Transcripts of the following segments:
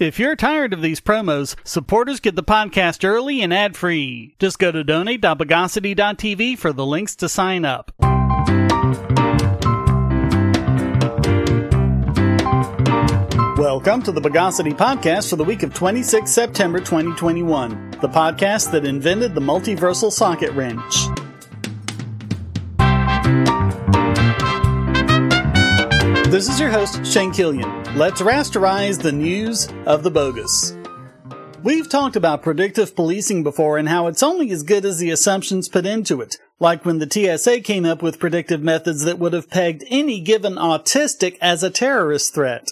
If you're tired of these promos, supporters get the podcast early and ad free. Just go to donate.bogosity.tv for the links to sign up. Welcome to the Bogosity Podcast for the week of 26 September 2021, the podcast that invented the multiversal socket wrench. This is your host, Shane Killian. Let's rasterize the news of the bogus. We've talked about predictive policing before and how it's only as good as the assumptions put into it, like when the TSA came up with predictive methods that would have pegged any given autistic as a terrorist threat.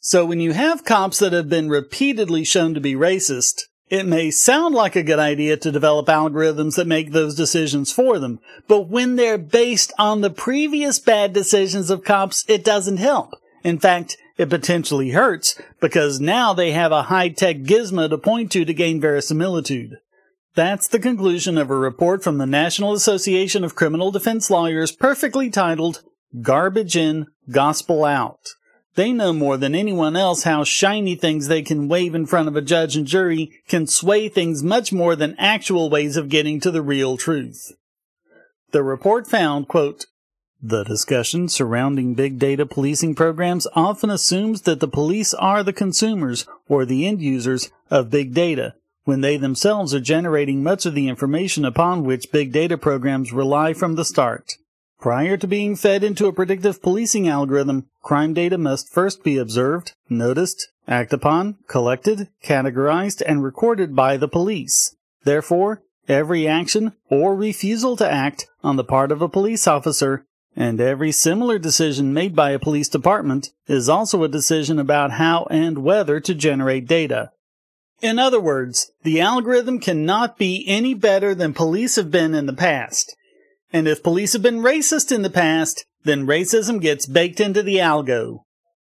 So when you have cops that have been repeatedly shown to be racist, it may sound like a good idea to develop algorithms that make those decisions for them, but when they're based on the previous bad decisions of cops, it doesn't help. In fact, it potentially hurts because now they have a high-tech gizmo to point to to gain verisimilitude. That's the conclusion of a report from the National Association of Criminal Defense Lawyers perfectly titled Garbage In, Gospel Out. They know more than anyone else how shiny things they can wave in front of a judge and jury can sway things much more than actual ways of getting to the real truth. The report found, quote, the discussion surrounding big data policing programs often assumes that the police are the consumers or the end users of big data, when they themselves are generating much of the information upon which big data programs rely from the start. Prior to being fed into a predictive policing algorithm, crime data must first be observed, noticed, acted upon, collected, categorized, and recorded by the police. Therefore, every action or refusal to act on the part of a police officer and every similar decision made by a police department is also a decision about how and whether to generate data. In other words, the algorithm cannot be any better than police have been in the past. And if police have been racist in the past, then racism gets baked into the algo.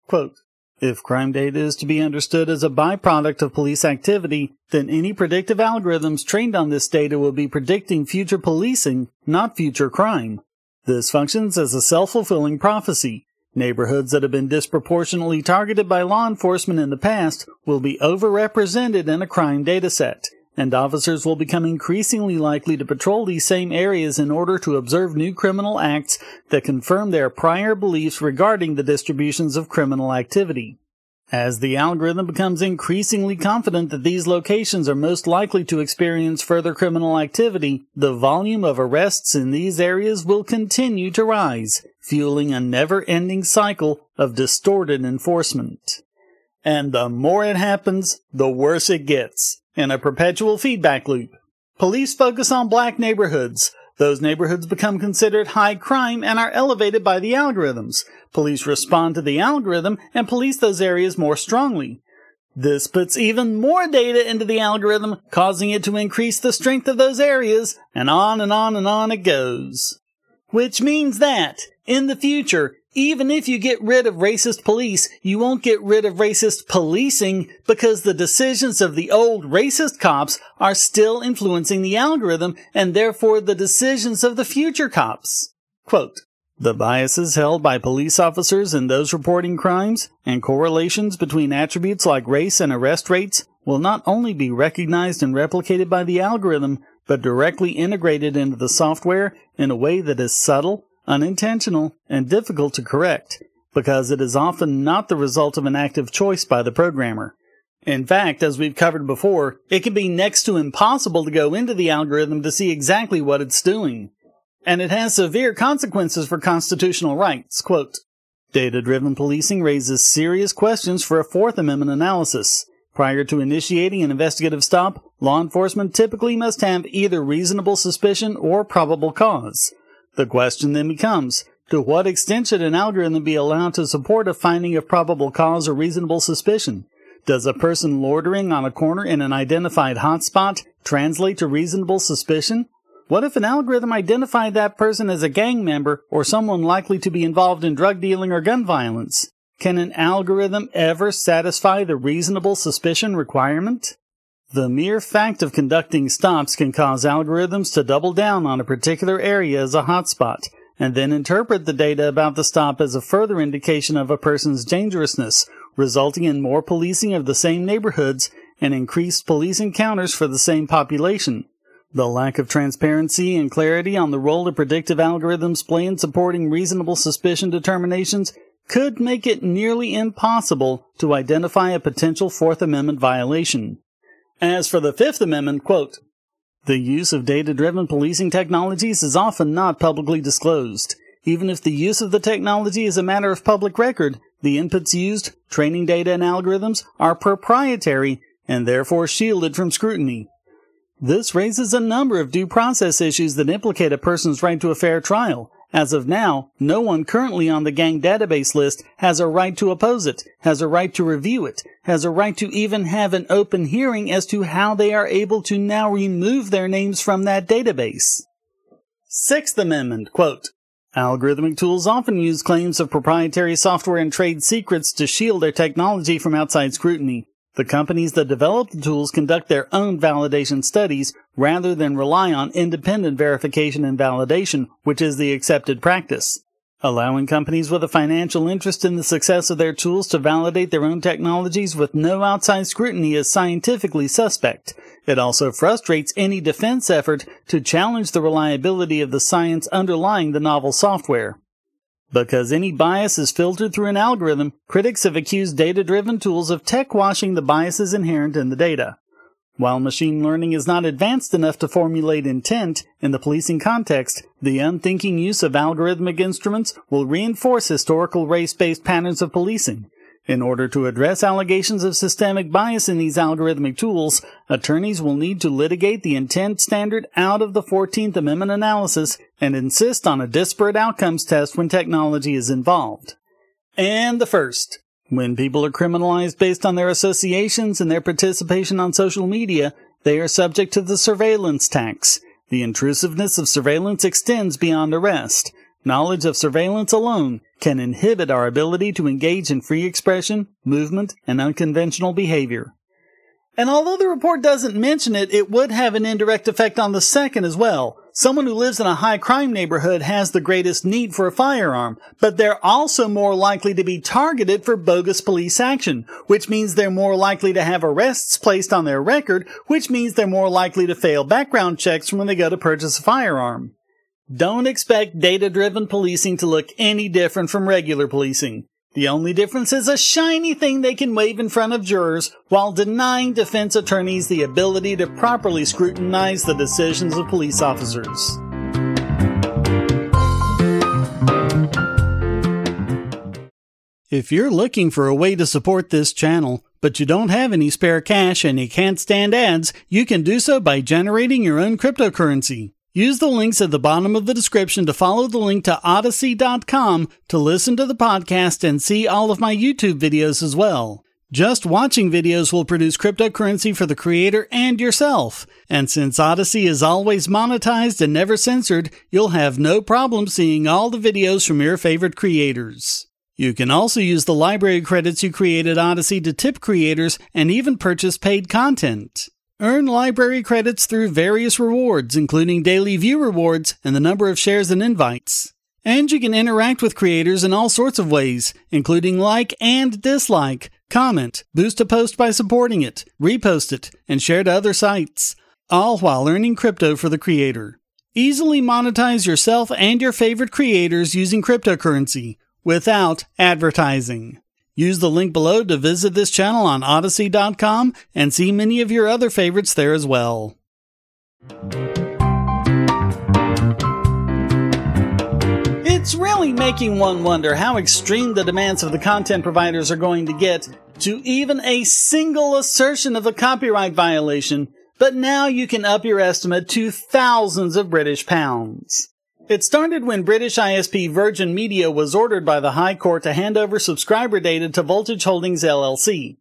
Quote, if crime data is to be understood as a byproduct of police activity, then any predictive algorithms trained on this data will be predicting future policing, not future crime. This functions as a self-fulfilling prophecy. Neighborhoods that have been disproportionately targeted by law enforcement in the past will be overrepresented in a crime dataset, and officers will become increasingly likely to patrol these same areas in order to observe new criminal acts that confirm their prior beliefs regarding the distributions of criminal activity. As the algorithm becomes increasingly confident that these locations are most likely to experience further criminal activity, the volume of arrests in these areas will continue to rise, fueling a never-ending cycle of distorted enforcement. And the more it happens, the worse it gets, in a perpetual feedback loop. Police focus on black neighborhoods, those neighborhoods become considered high crime and are elevated by the algorithms. Police respond to the algorithm and police those areas more strongly. This puts even more data into the algorithm, causing it to increase the strength of those areas, and on and on and on it goes. Which means that, in the future, even if you get rid of racist police, you won't get rid of racist policing because the decisions of the old racist cops are still influencing the algorithm and therefore the decisions of the future cops. Quote, the biases held by police officers in those reporting crimes and correlations between attributes like race and arrest rates will not only be recognized and replicated by the algorithm, but directly integrated into the software in a way that is subtle unintentional, and difficult to correct, because it is often not the result of an active choice by the programmer. In fact, as we've covered before, it can be next to impossible to go into the algorithm to see exactly what it's doing. And it has severe consequences for constitutional rights. Quote, Data driven policing raises serious questions for a Fourth Amendment analysis. Prior to initiating an investigative stop, law enforcement typically must have either reasonable suspicion or probable cause. The question then becomes, to what extent should an algorithm be allowed to support a finding of probable cause or reasonable suspicion? Does a person loitering on a corner in an identified hotspot translate to reasonable suspicion? What if an algorithm identified that person as a gang member or someone likely to be involved in drug dealing or gun violence? Can an algorithm ever satisfy the reasonable suspicion requirement? The mere fact of conducting stops can cause algorithms to double down on a particular area as a hotspot, and then interpret the data about the stop as a further indication of a person's dangerousness, resulting in more policing of the same neighborhoods and increased police encounters for the same population. The lack of transparency and clarity on the role that predictive algorithms play in supporting reasonable suspicion determinations could make it nearly impossible to identify a potential Fourth Amendment violation. As for the Fifth Amendment, quote, the use of data driven policing technologies is often not publicly disclosed. Even if the use of the technology is a matter of public record, the inputs used, training data and algorithms, are proprietary and therefore shielded from scrutiny. This raises a number of due process issues that implicate a person's right to a fair trial. As of now, no one currently on the gang database list has a right to oppose it, has a right to review it, has a right to even have an open hearing as to how they are able to now remove their names from that database. Sixth Amendment, quote, Algorithmic tools often use claims of proprietary software and trade secrets to shield their technology from outside scrutiny. The companies that develop the tools conduct their own validation studies rather than rely on independent verification and validation, which is the accepted practice. Allowing companies with a financial interest in the success of their tools to validate their own technologies with no outside scrutiny is scientifically suspect. It also frustrates any defense effort to challenge the reliability of the science underlying the novel software. Because any bias is filtered through an algorithm, critics have accused data driven tools of tech washing the biases inherent in the data. While machine learning is not advanced enough to formulate intent in the policing context, the unthinking use of algorithmic instruments will reinforce historical race based patterns of policing. In order to address allegations of systemic bias in these algorithmic tools, attorneys will need to litigate the intent standard out of the 14th Amendment analysis and insist on a disparate outcomes test when technology is involved. And the first. When people are criminalized based on their associations and their participation on social media, they are subject to the surveillance tax. The intrusiveness of surveillance extends beyond arrest. Knowledge of surveillance alone can inhibit our ability to engage in free expression, movement, and unconventional behavior. And although the report doesn't mention it, it would have an indirect effect on the second as well. Someone who lives in a high crime neighborhood has the greatest need for a firearm, but they're also more likely to be targeted for bogus police action, which means they're more likely to have arrests placed on their record, which means they're more likely to fail background checks when they go to purchase a firearm. Don't expect data-driven policing to look any different from regular policing. The only difference is a shiny thing they can wave in front of jurors while denying defense attorneys the ability to properly scrutinize the decisions of police officers. If you're looking for a way to support this channel, but you don't have any spare cash and you can't stand ads, you can do so by generating your own cryptocurrency. Use the links at the bottom of the description to follow the link to Odysee.com to listen to the podcast and see all of my YouTube videos as well. Just watching videos will produce cryptocurrency for the creator and yourself. And since Odysee is always monetized and never censored, you'll have no problem seeing all the videos from your favorite creators. You can also use the LBRY credits you created Odysee to tip creators and even purchase paid content. Earn LBRY credits through various rewards, including daily view rewards and the number of shares and invites. And you can interact with creators in all sorts of ways, including like and dislike, comment, boost a post by supporting it, repost it, and share to other sites, all while earning crypto for the creator. Easily monetize yourself and your favorite creators using cryptocurrency without advertising. Use the link below to visit this channel on Odysee.com and see many of your other favorites there as well. It's really making one wonder how extreme the demands of the content providers are going to get to even a single assertion of a copyright violation, but now you can up your estimate to thousands of British pounds. It started when British ISP Virgin Media was ordered by the High Court to hand over subscriber data to Voltage Holdings LLC.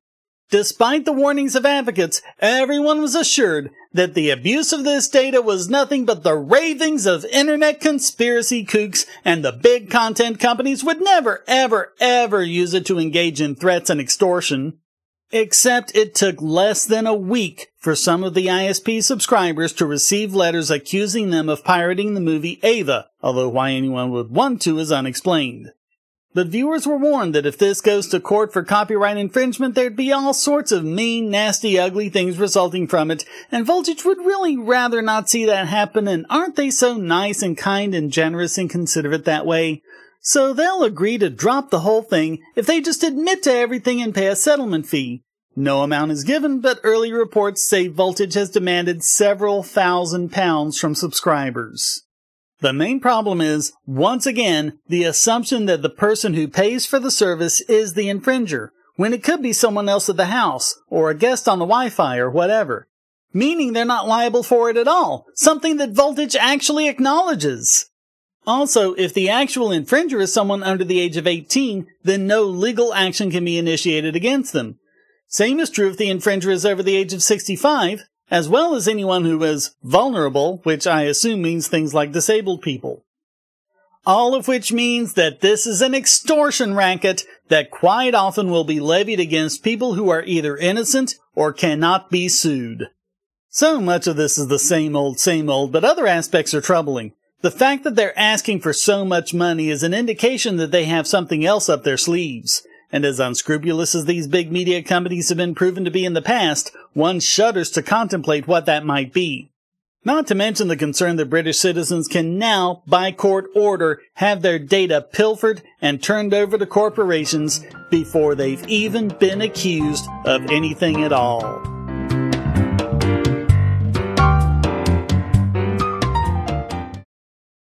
Despite the warnings of advocates, everyone was assured that the abuse of this data was nothing but the ravings of internet conspiracy kooks and the big content companies would never, ever, ever use it to engage in threats and extortion. Except it took less than a week for some of the ISP subscribers to receive letters accusing them of pirating the movie Ava, although why anyone would want to is unexplained. But viewers were warned that if this goes to court for copyright infringement, there'd be all sorts of mean, nasty, ugly things resulting from it, and Voltage would really rather not see that happen, and aren't they so nice and kind and generous and considerate that way? So they'll agree to drop the whole thing if they just admit to everything and pay a settlement fee. No amount is given, but early reports say Voltage has demanded several thousand pounds from subscribers. The main problem is, once again, the assumption that the person who pays for the service is the infringer, when it could be someone else at the house, or a guest on the Wi-Fi, or whatever. Meaning they're not liable for it at all, something that Voltage actually acknowledges. Also, if the actual infringer is someone under the age of 18, then no legal action can be initiated against them. Same is true if the infringer is over the age of 65, as well as anyone who is vulnerable, which I assume means things like disabled people. All of which means that this is an extortion racket that quite often will be levied against people who are either innocent or cannot be sued. So much of this is the same old, same old, but other aspects are troubling. The fact that they're asking for so much money is an indication that they have something else up their sleeves. And as unscrupulous as these big media companies have been proven to be in the past, one shudders to contemplate what that might be. Not to mention the concern that British citizens can now, by court order, have their data pilfered and turned over to corporations before they've even been accused of anything at all.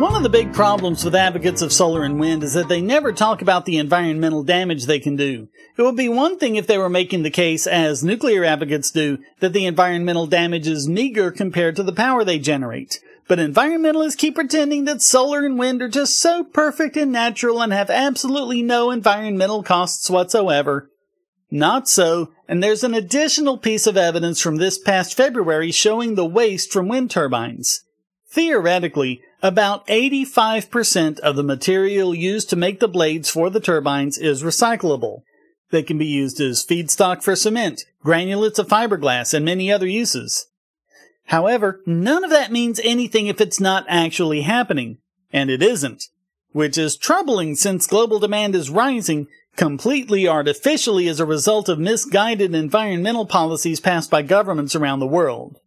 One of the big problems with advocates of solar and wind is that they never talk about the environmental damage they can do. It would be one thing if they were making the case, as nuclear advocates do, that the environmental damage is meager compared to the power they generate. But environmentalists keep pretending that solar and wind are just so perfect and natural and have absolutely no environmental costs whatsoever. Not so, and there's an additional piece of evidence from this past February showing the waste from wind turbines. Theoretically, about 85% of the material used to make the blades for the turbines is recyclable. They can be used as feedstock for cement, granulates of fiberglass, and many other uses. However, none of that means anything if it's not actually happening. And it isn't. Which is troubling since global demand is rising completely artificially as a result of misguided environmental policies passed by governments around the world.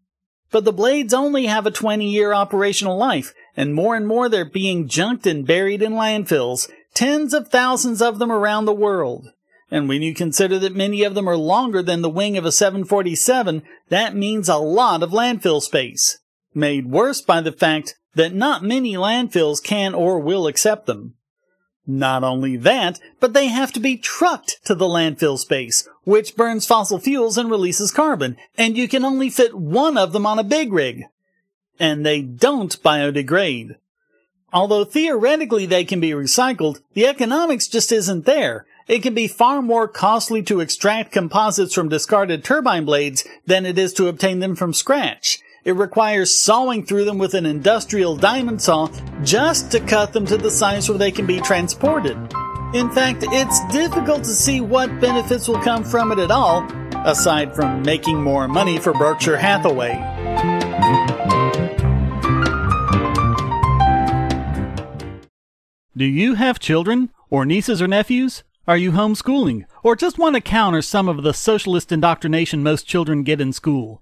But the blades only have a 20 year operational life, and more and more they're being junked and buried in landfills, tens of thousands of them around the world. And when you consider that many of them are longer than the wing of a 747, that means a lot of landfill space. Made worse by the fact that not many landfills can or will accept them. Not only that, but they have to be trucked to the landfill space, which burns fossil fuels and releases carbon, and you can only fit one of them on a big rig. And they don't biodegrade. Although theoretically they can be recycled, the economics just isn't there. It can be far more costly to extract composites from discarded turbine blades than it is to obtain them from scratch. It requires sawing through them with an industrial diamond saw just to cut them to the size where they can be transported. In fact, it's difficult to see what benefits will come from it at all, aside from making more money for Berkshire Hathaway. Do you have children, or nieces or nephews? Are you homeschooling, or just want to counter some of the socialist indoctrination most children get in school?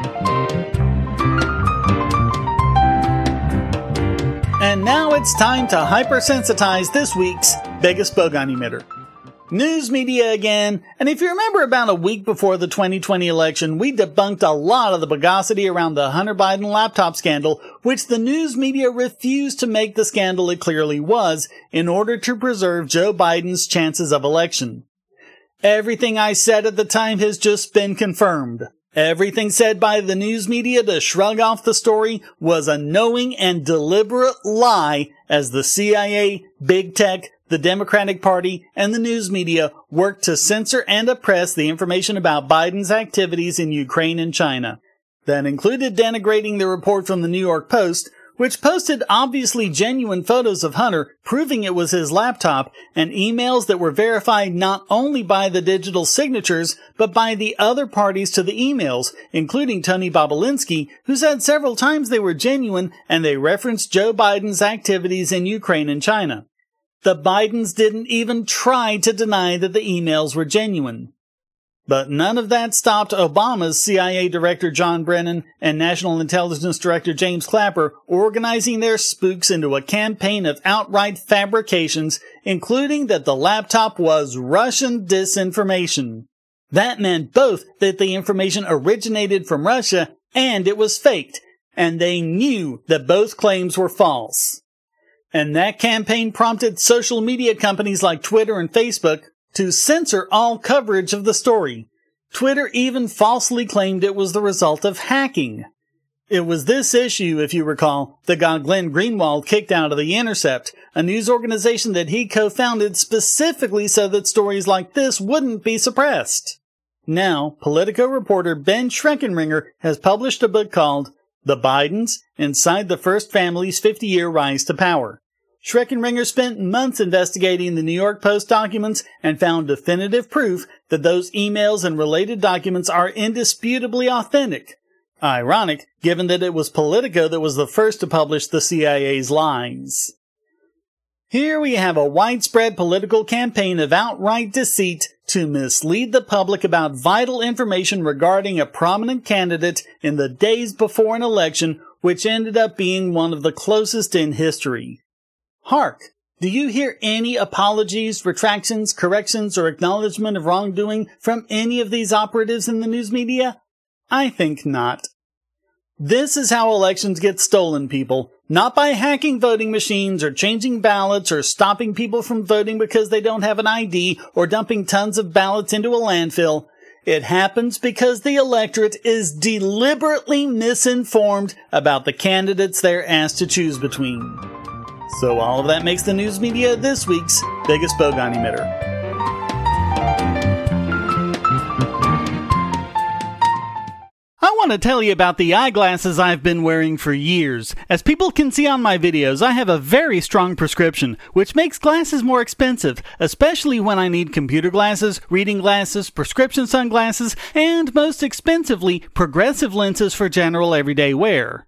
And now it's time to hypersensitize this week's biggest bogon emitter. News media again, and if you remember about a week before the 2020 election, we debunked a lot of the bogosity around the Hunter Biden laptop scandal, which the news media refused to make the scandal it clearly was in order to preserve Joe Biden's chances of election. Everything I said at the time has just been confirmed. Everything said by the news media to shrug off the story was a knowing and deliberate lie as the CIA, big tech, the Democratic Party, and the news media worked to censor and oppress the information about Biden's activities in Ukraine and China. That included denigrating the report from the New York Post, which posted obviously genuine photos of Hunter proving it was his laptop and emails that were verified not only by the digital signatures, but by the other parties to the emails, including Tony Bobulinski, who said several times they were genuine and they referenced Joe Biden's activities in Ukraine and China. The Bidens didn't even try to deny that the emails were genuine. But none of that stopped Obama's CIA Director John Brennan and National Intelligence Director James Clapper organizing their spooks into a campaign of outright fabrications, including that the laptop was Russian disinformation. That meant both that the information originated from Russia and it was faked, and they knew that both claims were false. And that campaign prompted social media companies like Twitter and Facebook to censor all coverage of the story. Twitter even falsely claimed it was the result of hacking. It was this issue, if you recall, that got Glenn Greenwald kicked out of The Intercept, a news organization that he co-founded specifically so that stories like this wouldn't be suppressed. Now, Politico reporter Ben Schreckinger has published a book called The Bidens Inside the First Family's 50 Year Rise to Power. Schreckinger spent months investigating the New York Post documents and found definitive proof that those emails and related documents are indisputably authentic. Ironic, given that it was Politico that was the first to publish the CIA's lies. Here we have a widespread political campaign of outright deceit to mislead the public about vital information regarding a prominent candidate in the days before an election, which ended up being one of the closest in history. Hark! Do you hear any apologies, retractions, corrections, or acknowledgement of wrongdoing from any of these operatives in the news media? I think not. This is how elections get stolen, people. Not by hacking voting machines or changing ballots or stopping people from voting because they don't have an ID or dumping tons of ballots into a landfill. It happens because the electorate is deliberately misinformed about the candidates they're asked to choose between. So all of that makes the news media this week's biggest bogon emitter. I want to tell you about the eyeglasses I've been wearing for years. As people can see on my videos, I have a very strong prescription, which makes glasses more expensive, especially when I need computer glasses, reading glasses, prescription sunglasses, and most expensively, progressive lenses for general everyday wear.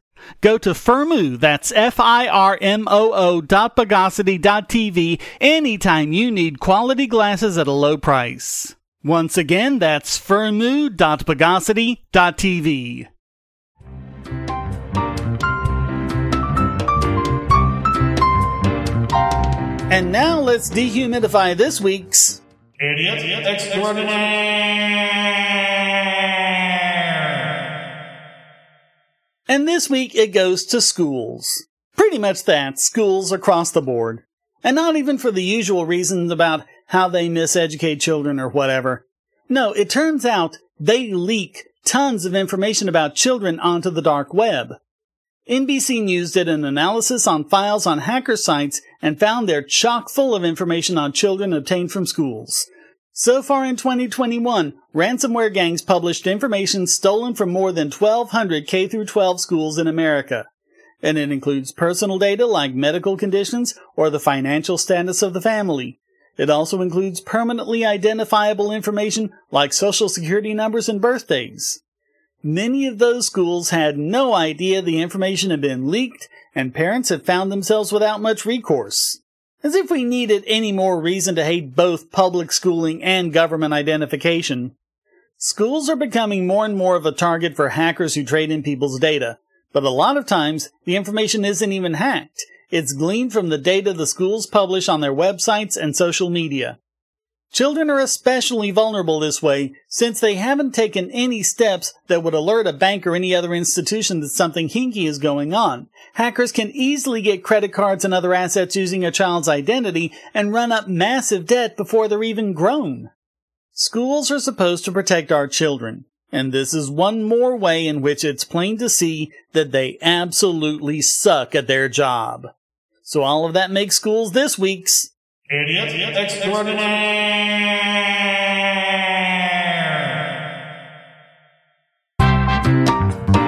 Go to Firmoo, that's F-I-R-M-O-O dot Bogosity dot TV anytime you need quality glasses at a low price. Once again, that's Firmoo dot dot TV. And now let's dehumidify this week's Idiot extraordinaire. And this week it goes to schools. Pretty much that, schools across the board. And not even for the usual reasons about how they miseducate children or whatever. No, it turns out they leak tons of information about children onto the dark web. NBC News did an analysis on files on hacker sites and found they're chock full of information on children obtained from schools. So far in 2021, ransomware gangs published information stolen from more than 1200 K 12 schools in America. And it includes personal data like medical conditions or the financial status of the family. It also includes permanently identifiable information like social security numbers and birthdays. Many of those schools had no idea the information had been leaked, and parents have found themselves without much recourse. As if we needed any more reason to hate both public schooling and government identification. Schools are becoming more and more of a target for hackers who trade in people's data, but a lot of times the information isn't even hacked. It's gleaned from the data the schools publish on their websites and social media. Children are especially vulnerable this way since they haven't taken any steps that would alert a bank or any other institution that something hinky is going on. Hackers can easily get credit cards and other assets using a child's identity and run up massive debt before they're even grown. Schools are supposed to protect our children, and this is one more way in which it's plain to see that they absolutely suck at their job. So all of that makes schools this week's Idiot extraordinaire.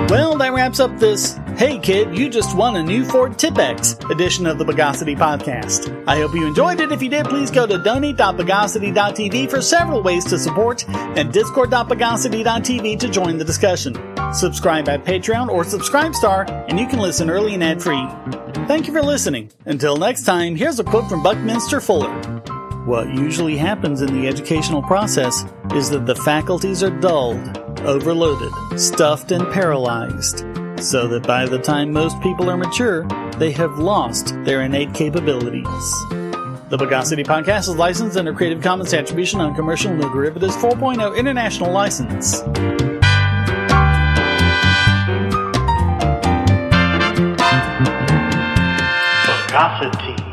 Well, that wraps up this Hey Kid, You Just Won a New Ford Tipex edition of the Bogosity Podcast. I hope you enjoyed it. If you did, please go to donate.bogosity.tv for several ways to support and discord.bogosity.tv to join the discussion. Subscribe at Patreon or Subscribe Star, and you can listen early and ad free. Thank you for listening. Until next time, here's a quote from Buckminster Fuller. What usually happens in the educational process is that the faculties are dulled, overloaded, stuffed, and paralyzed, so that by the time most people are mature, they have lost their innate capabilities. The Bogosity Podcast is licensed under Creative Commons Attribution on Commercial No Derivatives 4.0 International License. Bogosity.